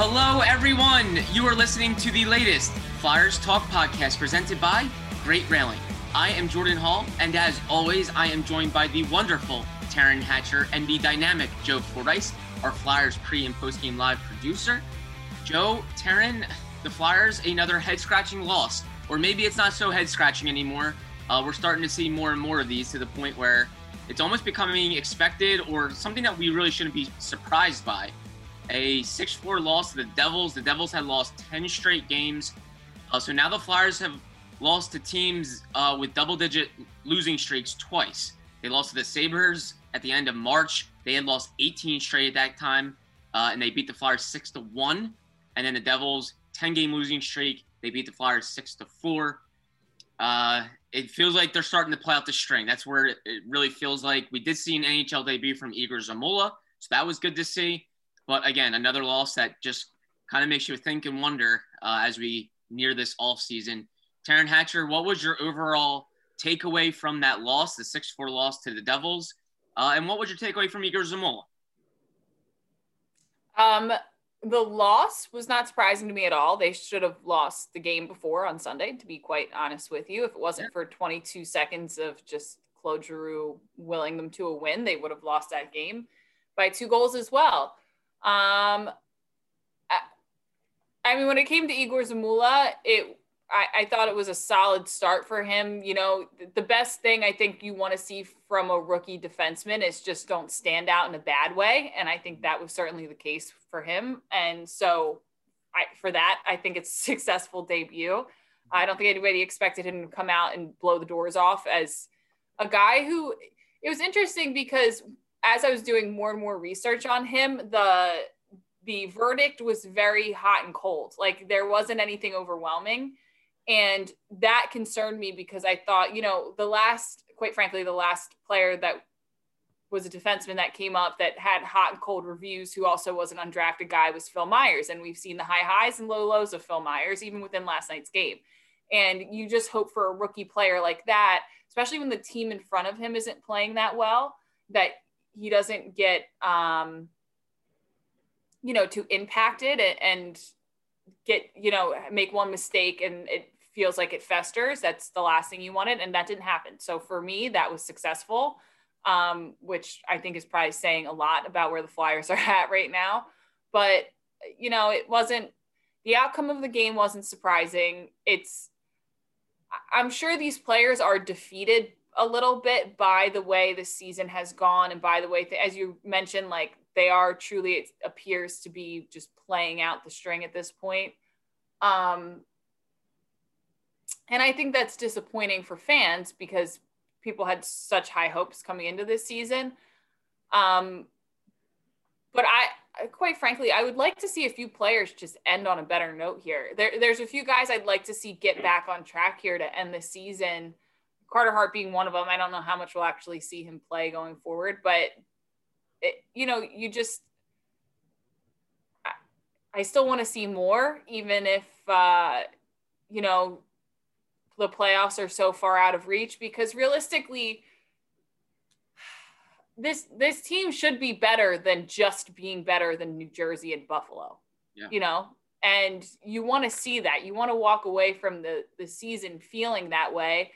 Hello, everyone. You are listening to the latest Flyers Talk podcast presented by Great Railing. I am Jordan Hall, and as always, I am joined by the wonderful Taryn Hatcher and the dynamic Joe Fordyce, our Flyers pre and post game live producer. Joe, Taryn, the Flyers, another head scratching loss. Or maybe it's not so head scratching anymore. Uh, we're starting to see more and more of these to the point where it's almost becoming expected or something that we really shouldn't be surprised by. A 6 4 loss to the Devils. The Devils had lost 10 straight games. Uh, so now the Flyers have lost to teams uh, with double digit losing streaks twice. They lost to the Sabres at the end of March. They had lost 18 straight at that time, uh, and they beat the Flyers 6 to 1. And then the Devils, 10 game losing streak. They beat the Flyers 6 to 4. Uh, it feels like they're starting to play out the string. That's where it really feels like. We did see an NHL debut from Igor Zamula, so that was good to see. But again, another loss that just kind of makes you think and wonder uh, as we near this off season. Taryn Hatcher, what was your overall takeaway from that loss, the 6 4 loss to the Devils? Uh, and what was your takeaway from Igor Zamula? Um, the loss was not surprising to me at all. They should have lost the game before on Sunday, to be quite honest with you. If it wasn't for 22 seconds of just Claude Giroux willing them to a win, they would have lost that game by two goals as well. Um, I, I mean, when it came to Igor Zamula, it I, I, thought it was a solid start for him. You know, the best thing I think you want to see from a rookie defenseman is just don't stand out in a bad way. And I think that was certainly the case for him. And so I, for that, I think it's a successful debut. I don't think anybody expected him to come out and blow the doors off as a guy who it was interesting because as I was doing more and more research on him, the the verdict was very hot and cold. Like there wasn't anything overwhelming and that concerned me because I thought, you know, the last, quite frankly, the last player that was a defenseman that came up that had hot and cold reviews, who also was an undrafted guy, was Phil Myers. And we've seen the high highs and low lows of Phil Myers, even within last night's game. And you just hope for a rookie player like that, especially when the team in front of him isn't playing that well, that he doesn't get, um, you know, too impacted and get, you know, make one mistake and it feels like it festers, that's the last thing you wanted. And that didn't happen. So for me, that was successful, um, which I think is probably saying a lot about where the Flyers are at right now. But, you know, it wasn't the outcome of the game wasn't surprising. It's, I'm sure these players are defeated a little bit by the way the season has gone and by the way, as you mentioned, like they are truly, it appears to be just playing out the string at this point. Um, and I think that's disappointing for fans because people had such high hopes coming into this season. Um, but I, quite frankly, I would like to see a few players just end on a better note here. There, there's a few guys I'd like to see get back on track here to end the season. Carter Hart being one of them. I don't know how much we'll actually see him play going forward, but it, you know, you just, I, I still want to see more, even if, uh, you know, the playoffs are so far out of reach because realistically this this team should be better than just being better than New Jersey and Buffalo. Yeah. You know, and you want to see that. You want to walk away from the the season feeling that way.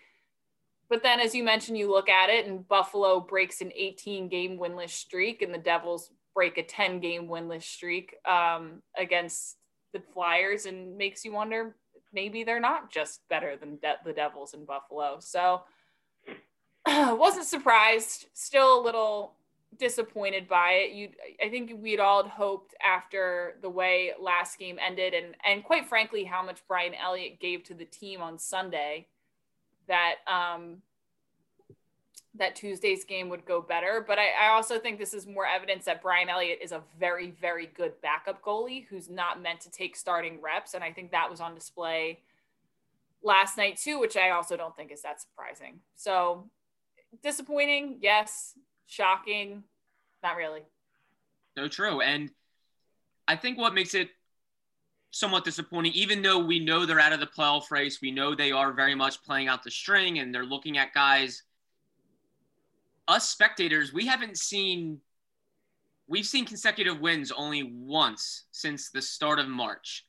But then as you mentioned you look at it and Buffalo breaks an 18 game winless streak and the Devils break a 10 game winless streak um, against the Flyers and makes you wonder maybe they're not just better than De- the Devils in Buffalo. So wasn't surprised, still a little disappointed by it. You I think we'd all hoped after the way last game ended and and quite frankly how much Brian Elliott gave to the team on Sunday that um that Tuesday's game would go better. But I, I, also think this is more evidence that Brian Elliott is a very, very good backup goalie who's not meant to take starting reps. And I think that was on display last night too, which I also don't think is that surprising. So disappointing, yes. Shocking, not really. No, true. And I think what makes it somewhat disappointing, even though we know they're out of the playoff race, we know they are very much playing out the string and they're looking at guys – us spectators, we haven't seen we've seen consecutive wins only once since the start of March.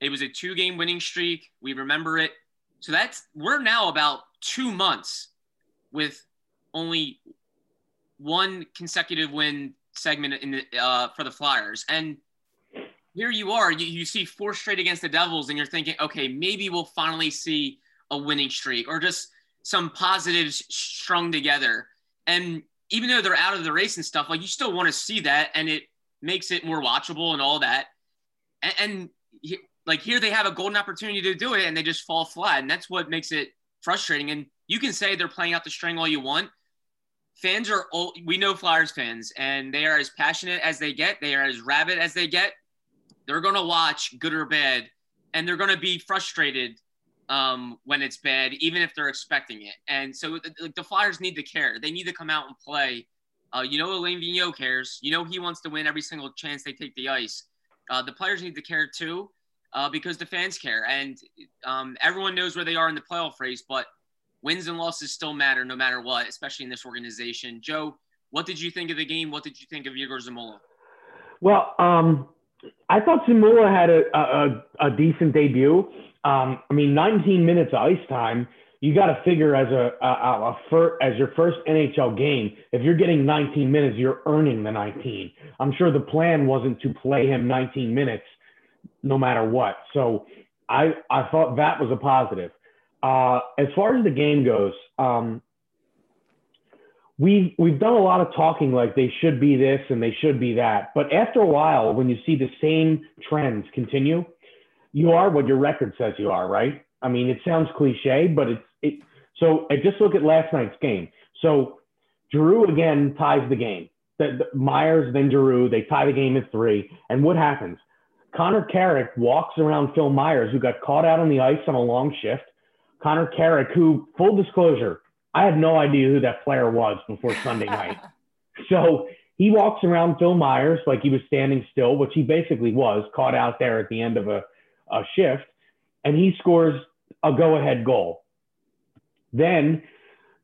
It was a two game winning streak. We remember it. So that's we're now about two months with only one consecutive win segment in the uh, for the Flyers. And here you are, you, you see four straight against the Devils, and you're thinking, okay, maybe we'll finally see a winning streak or just some positives strung together. And even though they're out of the race and stuff, like you still want to see that, and it makes it more watchable and all that. And, and like here, they have a golden opportunity to do it, and they just fall flat, and that's what makes it frustrating. And you can say they're playing out the string all you want. Fans are, all, we know Flyers fans, and they are as passionate as they get. They are as rabid as they get. They're going to watch good or bad, and they're going to be frustrated um, when it's bad, even if they're expecting it. And so the, the Flyers need to care. They need to come out and play. Uh, you know, Alain Vigneault cares. You know, he wants to win every single chance they take the ice. Uh, the players need to care too, uh, because the fans care. And um, everyone knows where they are in the playoff race, but wins and losses still matter no matter what, especially in this organization. Joe, what did you think of the game? What did you think of Yegor Zamula? Well, um, I thought Zamula had a, a, a decent debut. Um, I mean, 19 minutes of ice time. You got to figure as a, a, a fir- as your first NHL game, if you're getting 19 minutes, you're earning the 19. I'm sure the plan wasn't to play him 19 minutes, no matter what. So I I thought that was a positive. Uh, as far as the game goes, um, we we've done a lot of talking like they should be this and they should be that. But after a while, when you see the same trends continue, you are what your record says you are, right? I mean, it sounds cliche, but it's it. So I just look at last night's game. So Giroux again ties the game. The, the, Myers then Giroux they tie the game at three. And what happens? Connor Carrick walks around Phil Myers, who got caught out on the ice on a long shift. Connor Carrick, who full disclosure, I had no idea who that player was before Sunday night. so he walks around Phil Myers like he was standing still, which he basically was, caught out there at the end of a a shift, and he scores a go ahead goal. Then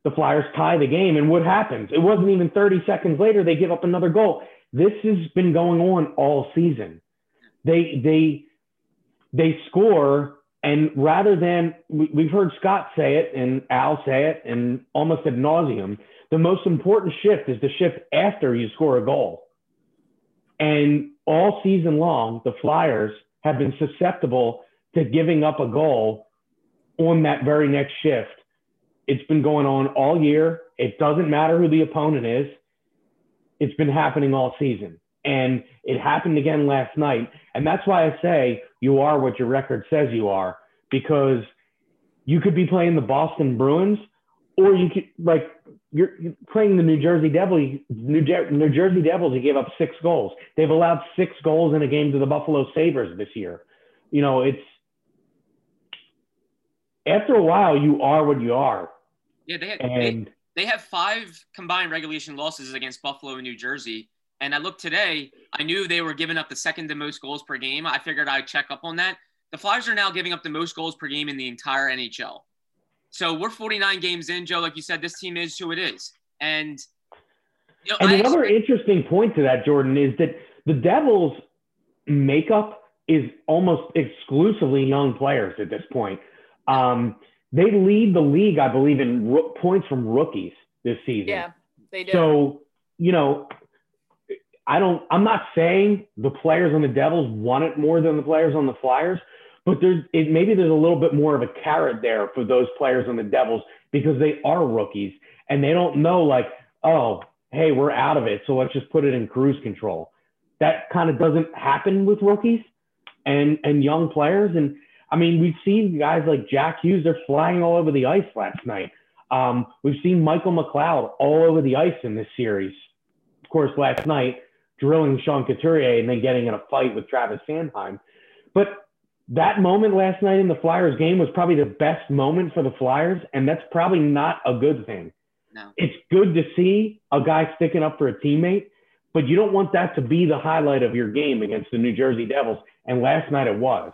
the Flyers tie the game, and what happens? It wasn't even 30 seconds later, they give up another goal. This has been going on all season. They, they, they score, and rather than, we've heard Scott say it and Al say it, and almost ad nauseum, the most important shift is the shift after you score a goal. And all season long, the Flyers have been susceptible to giving up a goal on that very next shift. It's been going on all year. It doesn't matter who the opponent is. It's been happening all season. And it happened again last night. And that's why I say you are what your record says you are, because you could be playing the Boston Bruins, or you could, like, you're, playing the New Jersey Devils. New, New Jersey Devils, you gave up six goals. They've allowed six goals in a game to the Buffalo Sabres this year. You know, it's after a while, you are what you are. Yeah, they, have, and, they, they have five combined regulation losses against Buffalo and New Jersey. And I looked today, I knew they were giving up the second to most goals per game. I figured I'd check up on that. The Flyers are now giving up the most goals per game in the entire NHL. So we're 49 games in, Joe. Like you said, this team is who it is. And you know, and I another expect- interesting point to that, Jordan, is that the Devils' makeup is almost exclusively young players at this point. Um, they lead the league, I believe, in ro- points from rookies this season. Yeah, they do. So you know, I don't. I'm not saying the players on the Devils want it more than the players on the Flyers, but there's it, maybe there's a little bit more of a carrot there for those players on the Devils because they are rookies and they don't know like, oh, hey, we're out of it, so let's just put it in cruise control. That kind of doesn't happen with rookies and and young players. And I mean, we've seen guys like Jack Hughes; they're flying all over the ice last night. Um, we've seen Michael McLeod all over the ice in this series. Of course, last night drilling Sean Couturier and then getting in a fight with Travis Sanheim. But that moment last night in the Flyers game was probably the best moment for the Flyers, and that's probably not a good thing. No. It's good to see a guy sticking up for a teammate, but you don't want that to be the highlight of your game against the New Jersey Devils, and last night it was.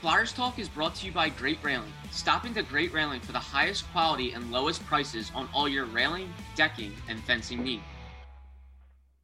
Flyers Talk is brought to you by Great Railing. Stop into Great Railing for the highest quality and lowest prices on all your railing, decking, and fencing needs.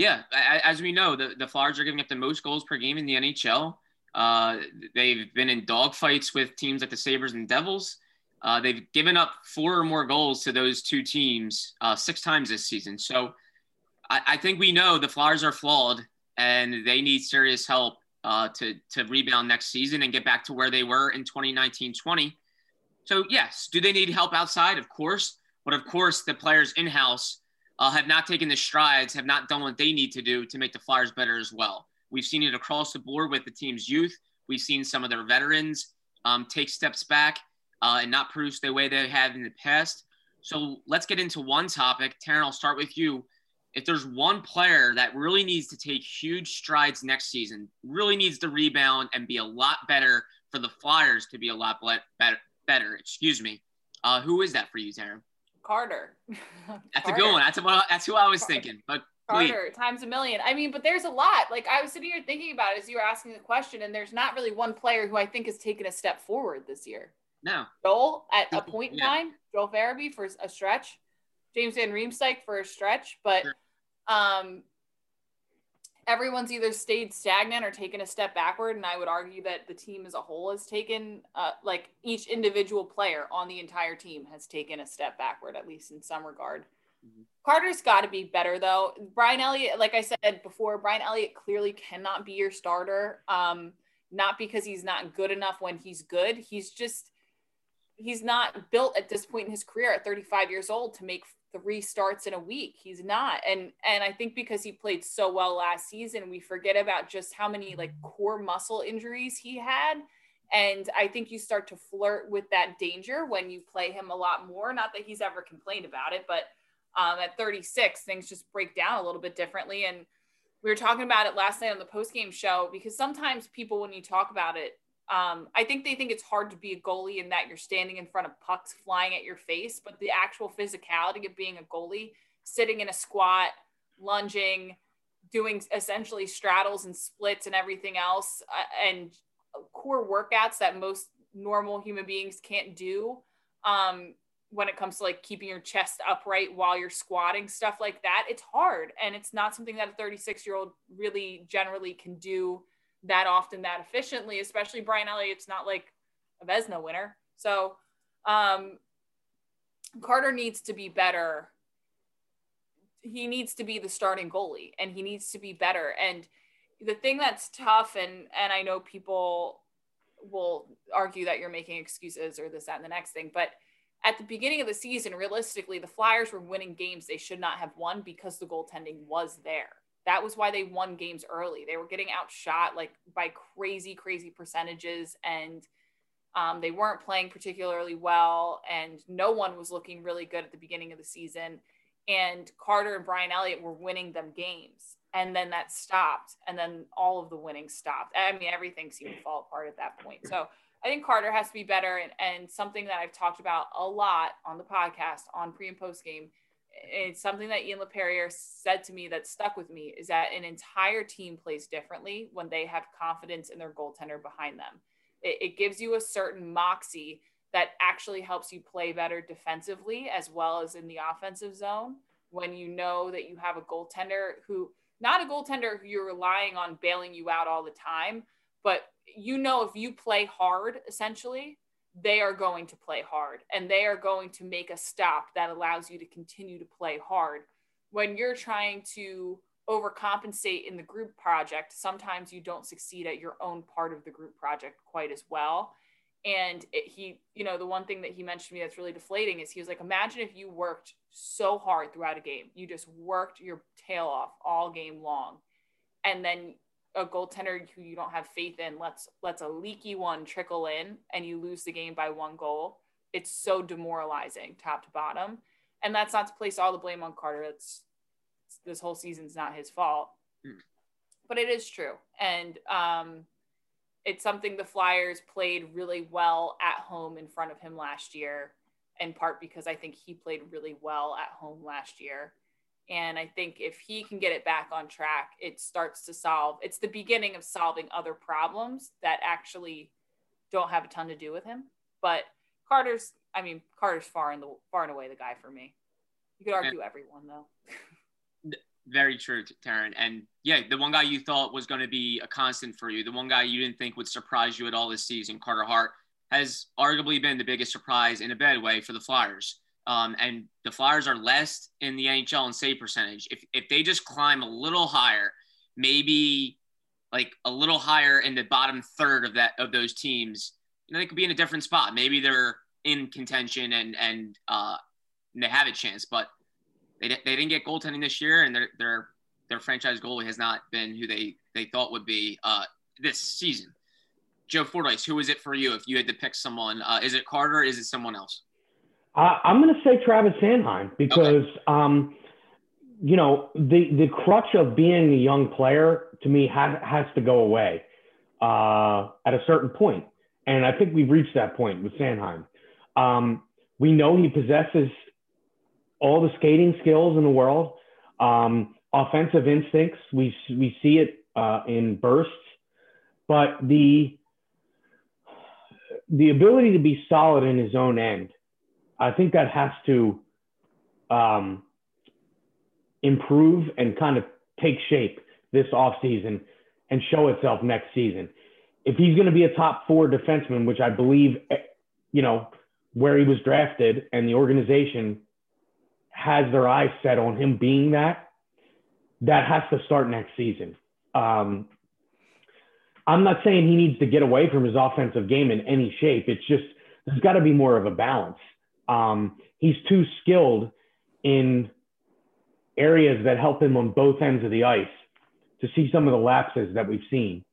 Yeah, as we know, the, the Flyers are giving up the most goals per game in the NHL. Uh, they've been in dogfights with teams like the Sabres and Devils. Uh, they've given up four or more goals to those two teams uh, six times this season. So I, I, think we know the Flyers are flawed and they need serious help uh, to, to rebound next season and get back to where they were in 2019 20. So, yes, do they need help outside? Of course. But of course, the players in house uh, have not taken the strides, have not done what they need to do to make the Flyers better as well. We've seen it across the board with the team's youth. We've seen some of their veterans um, take steps back uh, and not produce the way they have in the past. So let's get into one topic. Taryn, I'll start with you. If there's one player that really needs to take huge strides next season, really needs to rebound and be a lot better for the Flyers to be a lot better, better excuse me, uh, who is that for you, Taryn? Carter. That's Carter. a good one. That's what, that's who I was Carter. thinking. But Carter times a million. I mean, but there's a lot. Like I was sitting here thinking about it as you were asking the question, and there's not really one player who I think has taken a step forward this year. No. Joel at a point in yeah. time, Joel Farabee for a stretch, James Van Riemsdyk for a stretch, but sure. um, everyone's either stayed stagnant or taken a step backward. And I would argue that the team as a whole has taken, uh, like each individual player on the entire team has taken a step backward, at least in some regard. Mm-hmm. Carter's got to be better though. Brian Elliott, like I said before, Brian Elliott clearly cannot be your starter. Um, not because he's not good enough when he's good. He's just he's not built at this point in his career at 35 years old to make three starts in a week. He's not. And and I think because he played so well last season, we forget about just how many like core muscle injuries he had. And I think you start to flirt with that danger when you play him a lot more. Not that he's ever complained about it, but um, at 36, things just break down a little bit differently. And we were talking about it last night on the post game show because sometimes people, when you talk about it, um, I think they think it's hard to be a goalie in that you're standing in front of pucks flying at your face, but the actual physicality of being a goalie, sitting in a squat, lunging, doing essentially straddles and splits and everything else, uh, and core workouts that most normal human beings can't do. Um, when it comes to like keeping your chest upright while you're squatting, stuff like that, it's hard. And it's not something that a 36 year old really generally can do that often that efficiently, especially Brian Elliott's not like a Vezina winner. So um, Carter needs to be better. He needs to be the starting goalie and he needs to be better. And the thing that's tough, and and I know people will argue that you're making excuses or this, that, and the next thing, but at the beginning of the season, realistically, the Flyers were winning games they should not have won because the goaltending was there. That was why they won games early. They were getting outshot like by crazy, crazy percentages, and um, they weren't playing particularly well, and no one was looking really good at the beginning of the season. And Carter and Brian Elliott were winning them games, and then that stopped, and then all of the winning stopped. I mean, everything seemed to fall apart at that point. So I think Carter has to be better, and, and something that I've talked about a lot on the podcast on pre and post game it's something that Ian LaPerriere said to me that stuck with me is that an entire team plays differently when they have confidence in their goaltender behind them. It, it, gives you a certain moxie that actually helps you play better defensively as well as in the offensive zone when you know that you have a goaltender who, not a goaltender who you're relying on bailing you out all the time, but you know if you play hard essentially they are going to play hard and they are going to make a stop that allows you to continue to play hard. When you're trying to overcompensate in the group project, sometimes you don't succeed at your own part of the group project quite as well. And it, he, you know, the one thing that he mentioned to me that's really deflating is he was like, imagine if you worked so hard throughout a game, you just worked your tail off all game long. And then a goaltender who you don't have faith in lets lets a leaky one trickle in and you lose the game by one goal it's so demoralizing top to bottom and that's not to place all the blame on carter it's this whole season's not his fault. Mm. But it is true. And um, it's something the Flyers played really well at home in front of him last year, in part because I think he played really well at home last year. And I think if he can get it back on track, it starts to solve. It's the beginning of solving other problems that actually don't have a ton to do with him. But Carter's, I mean, Carter's far and the far and away the guy for me. You could argue everyone though. Very true, Taryn. And yeah, the one guy you thought was going to be a constant for you, the one guy you didn't think would surprise you at all this season, Carter Hart, has arguably been the biggest surprise in a bad way for the Flyers. Um, and the Flyers are last in the NHL in save percentage. If, if they just climb a little higher, maybe like a little higher in the bottom third of that of those teams, you know, they could be in a different spot. Maybe they're in contention and and uh, they have a chance. But they, they didn't get goaltending this year, and their their their franchise goalie has not been who they they thought would be uh, this season. Joe Fordyce, who is it for you if you had to pick someone? Uh, is it Carter? is it someone else? Uh, I'm going to say Travis Sanheim because, okay. um, you know, the the crutch of being a young player to me has has to go away uh, at a certain point, and I think we've reached that point with Sanheim. Um, we know he possesses all the skating skills in the world, um, offensive instincts. We we see it uh, in bursts, but the the ability to be solid in his own end, I think that has to um, improve and kind of take shape this offseason and show itself next season. If he's going to be a top four defenseman, which I believe, eh, you know, where he was drafted and the organization has their eyes set on him being that, that has to start next season. Um, I'm not saying he needs to get away from his offensive game in any shape. It's just there's got to be more of a balance. Um, he's too skilled in areas that help him on both ends of the ice to see some of the lapses that we've seen.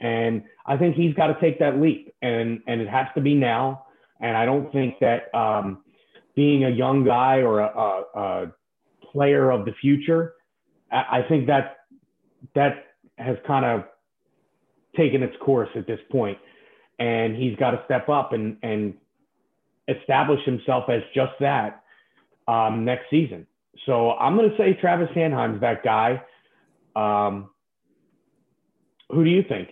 And I think he's got to take that leap, and and it has to be now. And I don't think that um, being a young guy or a, a, a player of the future, I, I think that that has kind of taken its course at this point, and he's got to step up and and establish himself as just that um, next season. So I'm going to say Travis Sanheim's that guy. Um, who do you think?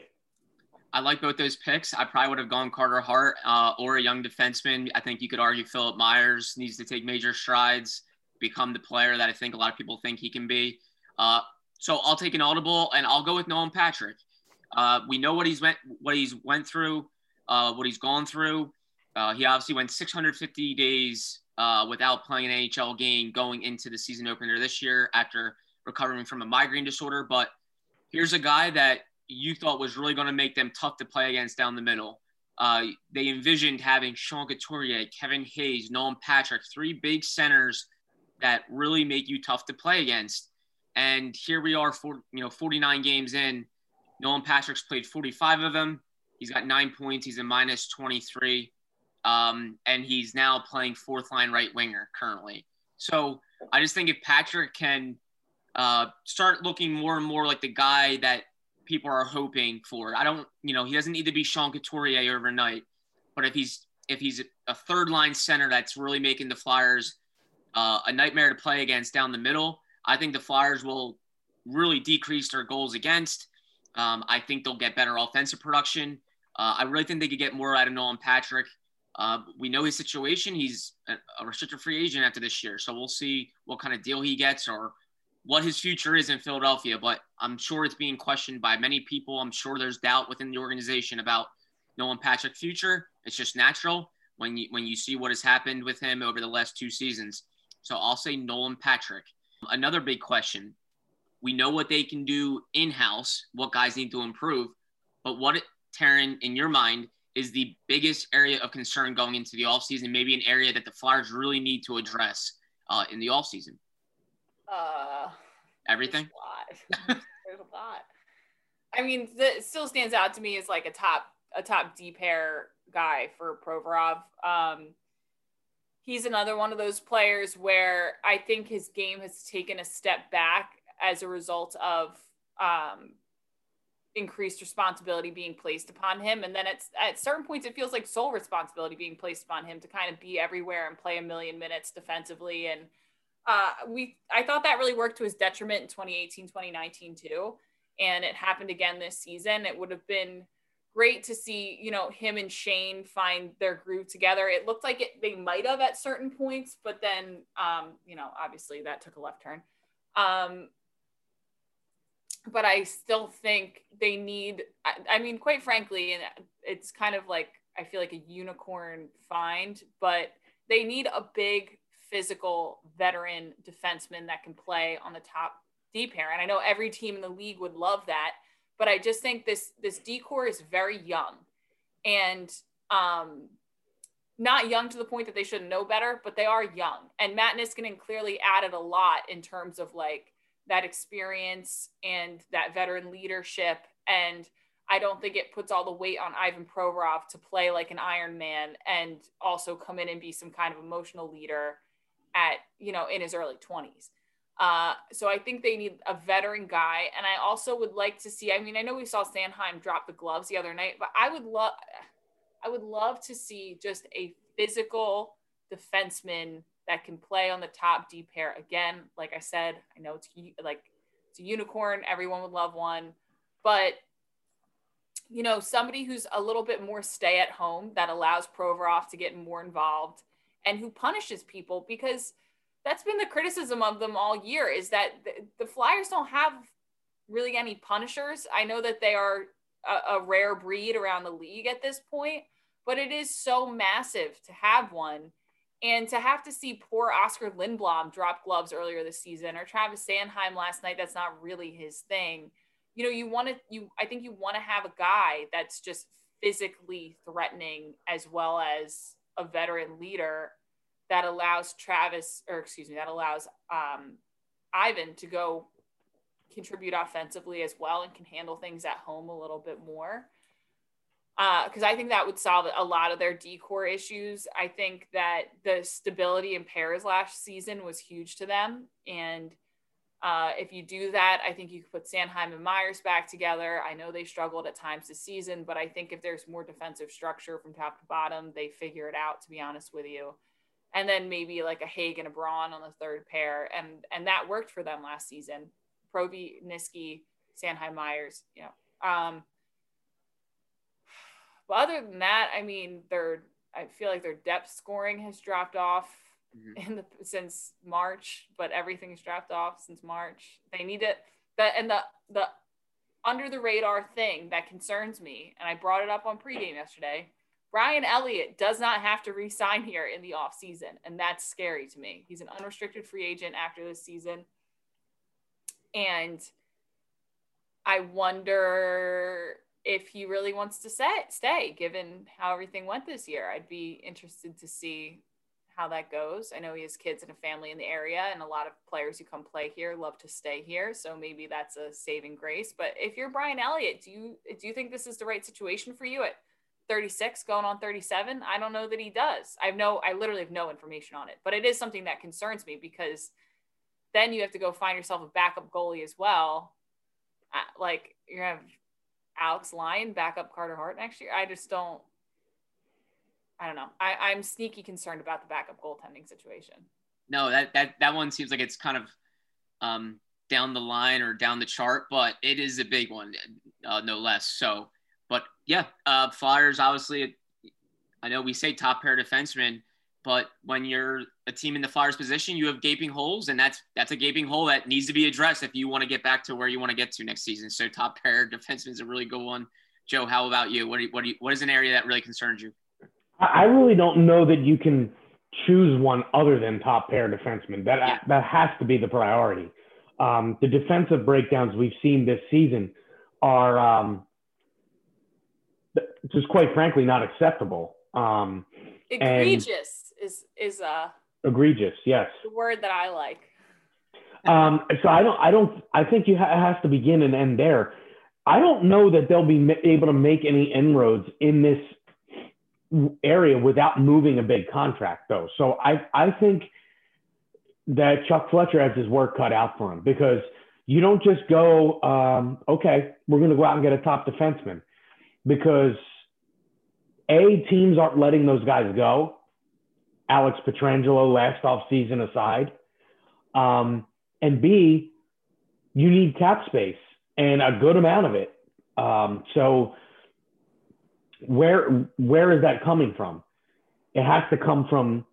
I like both those picks. I probably would have gone Carter Hart uh, or a young defenseman. I think you could argue Philip Myers needs to take major strides, become the player that I think a lot of people think he can be. Uh, so I'll take an audible and I'll go with Nolan Patrick. Uh, we know what he's went what he's went through, uh, what he's gone through. Uh, he obviously went 650 days uh, without playing an NHL game going into the season opener this year after recovering from a migraine disorder. But here's a guy that you thought was really going to make them tough to play against down the middle. Uh, they envisioned having Sean Couturier, Kevin Hayes, Nolan Patrick, three big centers that really make you tough to play against. And here we are, for you know, 49 games in. Nolan Patrick's played 45 of them. He's got nine points. He's a minus 23, um, and he's now playing fourth line right winger currently. So I just think if Patrick can uh, start looking more and more like the guy that people are hoping for. I don't, you know, he doesn't need to be Sean Couturier overnight, but if he's if he's a third line center that's really making the Flyers uh, a nightmare to play against down the middle, I think the Flyers will really decrease their goals against. Um, I think they'll get better offensive production. Uh, I really think they could get more out of Nolan Patrick. Uh, we know his situation. He's a, restricted free agent after this year, so we'll see what kind of deal he gets or what his future is in Philadelphia, but I'm sure it's being questioned by many people. I'm sure there's doubt within the organization about Nolan Patrick's future. It's just natural when you when you see what has happened with him over the last two seasons. So I'll say Nolan Patrick. Another big question. We know what they can do in-house, what guys need to improve, but what Taryn, in your mind, is the biggest area of concern going into the offseason, maybe an area that the Flyers really need to address uh, in the offseason? Uh, Everything. There's a lot. there's a lot. I mean, it still stands out to me as like a top a top D pair guy for Provorov. Um, he's another one of those players where I think his game has taken a step back as a result of um, increased responsibility being placed upon him. And then it's at certain points, it feels like sole responsibility being placed upon him to kind of be everywhere and play a million minutes defensively. And uh, we, I thought that really worked to his detriment in 2018, 2019 too. And it happened again this season. It would have been great to see, you know, him and Shayne find their groove together. It looked like it, they might have at certain points, but then, um, you know, obviously that took a left turn. Um, but I still think they need, I, I mean, quite frankly, and it's kind of like, I feel like a unicorn find, but they need a big physical veteran defenseman that can play on the top D pair. And I know every team in the league would love that, but I just think this this D corps is very young and um not young to the point that they shouldn't know better, but they are young. And Matt Niskanen clearly added a lot in terms of like that experience and that veteran leadership. And I don't think it puts all the weight on Ivan Provorov to play like an Iron Man and also come in and be some kind of emotional leader at, you know, in his early 20s. Uh, so I think they need a veteran guy. And I also would like to see, I mean, I know we saw Sanheim drop the gloves the other night, but I would love, I would love to see just a physical defenseman that can play on the top D pair again. Like I said, I know it's like it's a unicorn. Everyone would love one, but you know, somebody who's a little bit more stay at home that allows Provorov to get more involved and who punishes people because that's been the criticism of them all year is that the, Flyers don't have really any punishers. I know that they are a, a rare breed around the league at this point, but it is so massive to have one and to have to see poor Oskar Lindblom drop gloves earlier this season or Travis Sanheim last night, that's not really his thing. You know, you want to, you, I think you want to have a guy that's just physically threatening as well as a veteran leader that allows Travis, or excuse me, that allows um, Ivan to go contribute offensively as well and can handle things at home a little bit more because uh, I think that would solve a lot of their D corps issues. I think that the stability in pairs last season was huge to them. And uh, if you do that, I think you could put Sanheim and Myers back together. I know they struggled at times this season, but I think if there's more defensive structure from top to bottom, they figure it out, to be honest with you. And then maybe like a Hägg and a Braun on the third pair. And and that worked for them last season. Proby, Niski, Sanheim, Myers, you know. Um, but other than that, I mean, their I feel like their depth scoring has dropped off mm-hmm. in the since March, but everything's dropped off since March. They need it. That and the the under the radar thing that concerns me, and I brought it up on pregame yesterday. Brian Elliott does not have to re-sign here in the off season, and that's scary to me. He's an unrestricted free agent after this season, and I wonder if he really wants to stay, stay, given how everything went this year. I'd be interested to see how that goes. I know he has kids and a family in the area, and a lot of players who come play here love to stay here. So maybe that's a saving grace. But if you're Brian Elliott, do you do you think this is the right situation for you at 36, going on 37? I don't know that he does. I have no, I literally have no information on it, but it is something that concerns me because then you have to go find yourself a backup goalie as well. Like you're gonna have Alex Lyon back up Carter Hart next year. I just don't. I don't know. I, I'm sneaky concerned about the backup goaltending situation. No, that that that one seems like it's kind of um, down the line or down the chart, but it is a big one, uh, no less. So, but yeah, uh, Flyers obviously. I know we say top pair defenseman, but when you're a team in the Flyers position, you have gaping holes, and that's that's a gaping hole that needs to be addressed if you want to get back to where you want to get to next season. So top pair defenseman is a really good one. Joe, how about you? What do you, what do you, what is an area that really concerns you? I really don't know that you can choose one other than top pair defenseman. That yeah. that has to be the priority. Um, the defensive breakdowns we've seen this season are um, just quite frankly not acceptable. Um, Egregious is is uh egregious. Yes, the word that I like. um, so I don't I don't I think you ha- it has to begin and end there. I don't know that they'll be able to make any inroads in this area without moving a big contract though. So I I think that Chuck Fletcher has his work cut out for him because you don't just go, um, okay, we're going to go out and get a top defenseman because A, teams aren't letting those guys go. Alex Pietrangelo last offseason aside. Um, and B, you need cap space and a good amount of it. Um, so where where is that coming from? It has to come from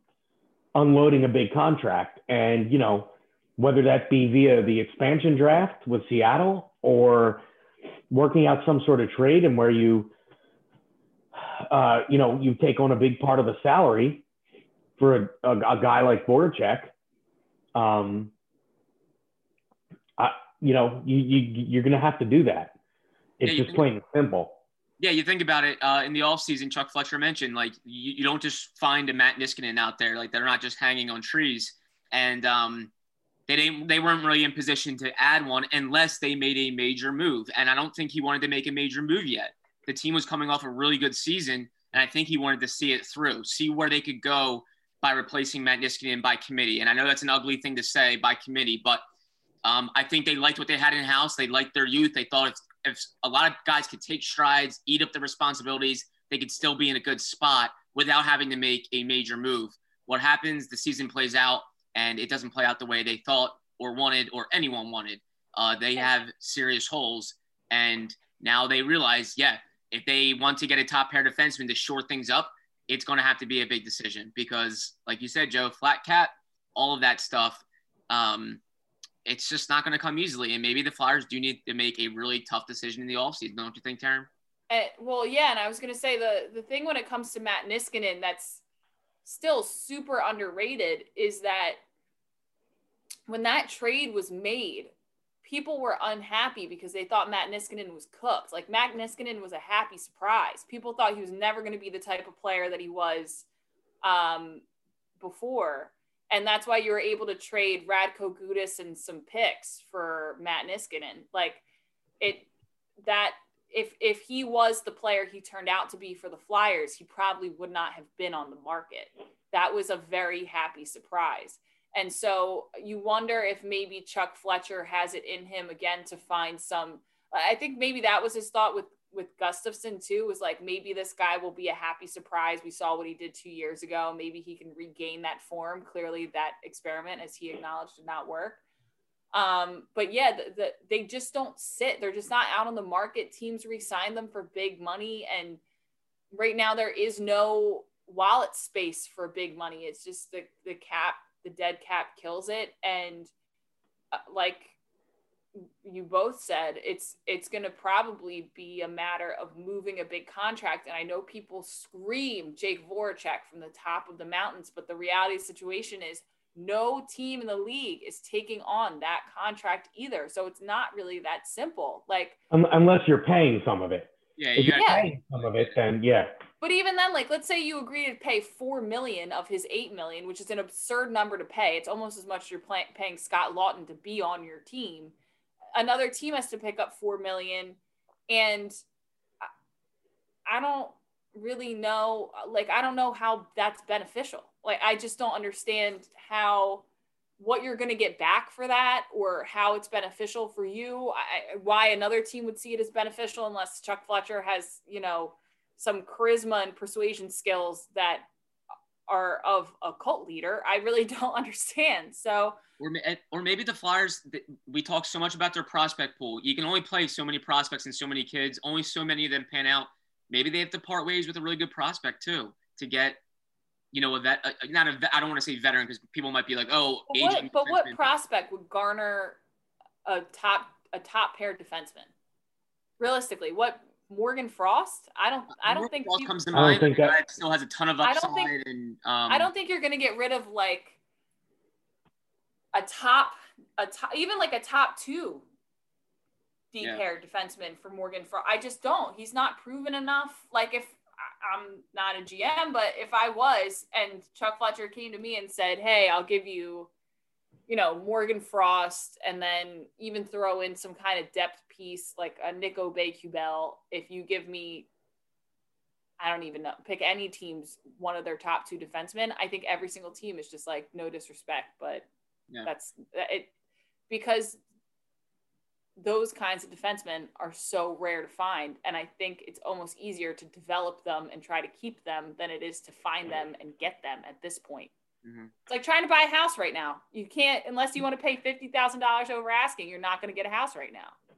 unloading a big contract, and you know whether that be via the expansion draft with Seattle or working out some sort of trade and where you uh, you know you take on a big part of the salary for a, a, a guy like Voracek. Um, I, you know, you, you you're going to have to do that. It's yeah, just plain and simple. Yeah, you think about it uh, in the offseason, Chuck Fletcher mentioned like you, you, don't just find a Matt Niskanen out there, like they're not just hanging on trees. And um, they didn't they weren't really in position to add one unless they made a major move. And I don't think he wanted to make a major move yet. The team was coming off a really good season, and I think he wanted to see it through, see where they could go by replacing Matt Niskanen by committee. And I know that's an ugly thing to say by committee, but um, I think they liked what they had in house. They liked their youth. They thought if, if a lot of guys could take strides, eat up the responsibilities, they could still be in a good spot without having to make a major move. What happens? The season plays out, and it doesn't play out the way they thought or wanted or anyone wanted. Uh, they have serious holes, and now they realize, yeah, if they want to get a top pair defenseman to shore things up, it's going to have to be a big decision because, like you said, Joe, flat cap, all of that stuff. Um, it's just not going to come easily. And maybe the Flyers do need to make a really tough decision in the offseason, don't you think, Taryn? Uh, well, yeah, and I was going to say the the thing when it comes to Matt Niskanen that's still super underrated is that when that trade was made, people were unhappy because they thought Matt Niskanen was cooked. Like Matt Niskanen was a happy surprise. People thought he was never going to be the type of player that he was um, before and that's why you were able to trade Radko Gudas and some picks for Matt Niskanen. Like it that if if he was the player he turned out to be for the Flyers, he probably would not have been on the market. That was a very happy surprise. And so you wonder if maybe Chuck Fletcher has it in him again to find some I think maybe that was his thought with with Gustafsson too was like maybe this guy will be a happy surprise. We saw what he did two years ago. Maybe he can regain that form. Clearly, that experiment, as he acknowledged, did not work. Um, but yeah, the, the, they just don't sit. They're just not out on the market. Teams resign them for big money, and right now there is no wallet space for big money. It's just the the cap, the dead cap kills it, and uh, like you both said it's it's going to probably be a matter of moving a big contract. And i know people scream jake voracek from the top of the mountains but the reality situation is no team in the league is taking on that contract either. So it's not really that simple. Like unless you're paying some of it. Yeah if you're yeah. paying some of it then yeah but even then like let's say you agree to pay 4 million of his 8 million which is an absurd number to pay it's almost as much as you're pay- paying scott Laughton to be on your team another team has to pick up 4 million and I don't really know like I don't know how that's beneficial. Like I just don't understand how what you're going to get back for that or how it's beneficial for you. I, why another team would see it as beneficial unless Chuck Fletcher has, you know, some charisma and persuasion skills that are of a cult leader. I really don't understand. So or, or maybe the Flyers, we talk so much about their prospect pool. You can only play so many prospects and so many kids, only so many of them pan out. Maybe they have to part ways with a really good prospect too to get, you know, a vet, a, not a I don't want to say veteran because people might be like, oh, but what, but what prospect would garner a top, a top pair defenseman? Realistically, what Morgan Frost? I don't. I don't Morgan think Frost you, comes to mind. I don't think that still has a ton of upside. I don't think, and um, I don't think you're going to get rid of like a top, a top, even like a top two deep pair yeah. defenseman for Morgan Frost. I just don't. He's not proven enough. Like if I'm not a GM, but if I was and Chuck Fletcher came to me and said, Hey, I'll give you, you know, Morgan Frost and then even throw in some kind of depth piece like a Nick Aube-Kubel if you give me I don't even know, pick any team's one of their top two defensemen. I think every single team is just like no disrespect, but yeah. That's it because those kinds of defensemen are so rare to find. And I think it's almost easier to develop them and try to keep them than it is to find them and get them at this point. Mm-hmm. It's like trying to buy a house right now. You can't, unless you want to pay $50,000 over asking, you're not going to get a house right now.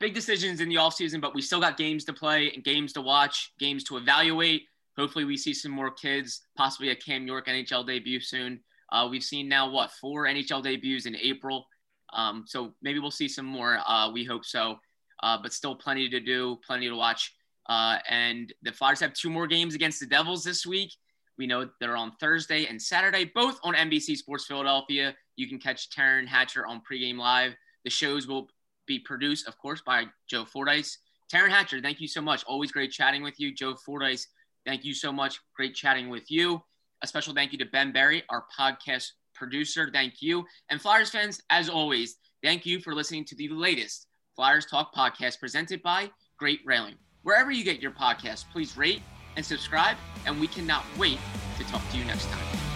big decisions in the offseason, but we still got games to play and games to watch, games to evaluate. Hopefully, we see some more kids, possibly a Cam York NHL debut soon. Uh, we've seen now, what, four NHL debuts in April. Um, so maybe we'll see some more. Uh, we hope so. Uh, but still plenty to do, plenty to watch. Uh, and the Flyers have two more games against the Devils this week. We know they're on Thursday and Saturday, both on NBC Sports Philadelphia. You can catch Taryn Hatcher on pregame live. The shows will be produced, of course, by Joe Fordyce. Taryn Hatcher, thank you so much. Always great chatting with you. Joe Fordyce, thank you so much. Great chatting with you. A special thank you to Ben Berry, our podcast producer. Thank you. And Flyers fans, as always, thank you for listening to the latest Flyers Talk podcast presented by Great Railing. Wherever you get your podcast, please rate and subscribe, and we cannot wait to talk to you next time.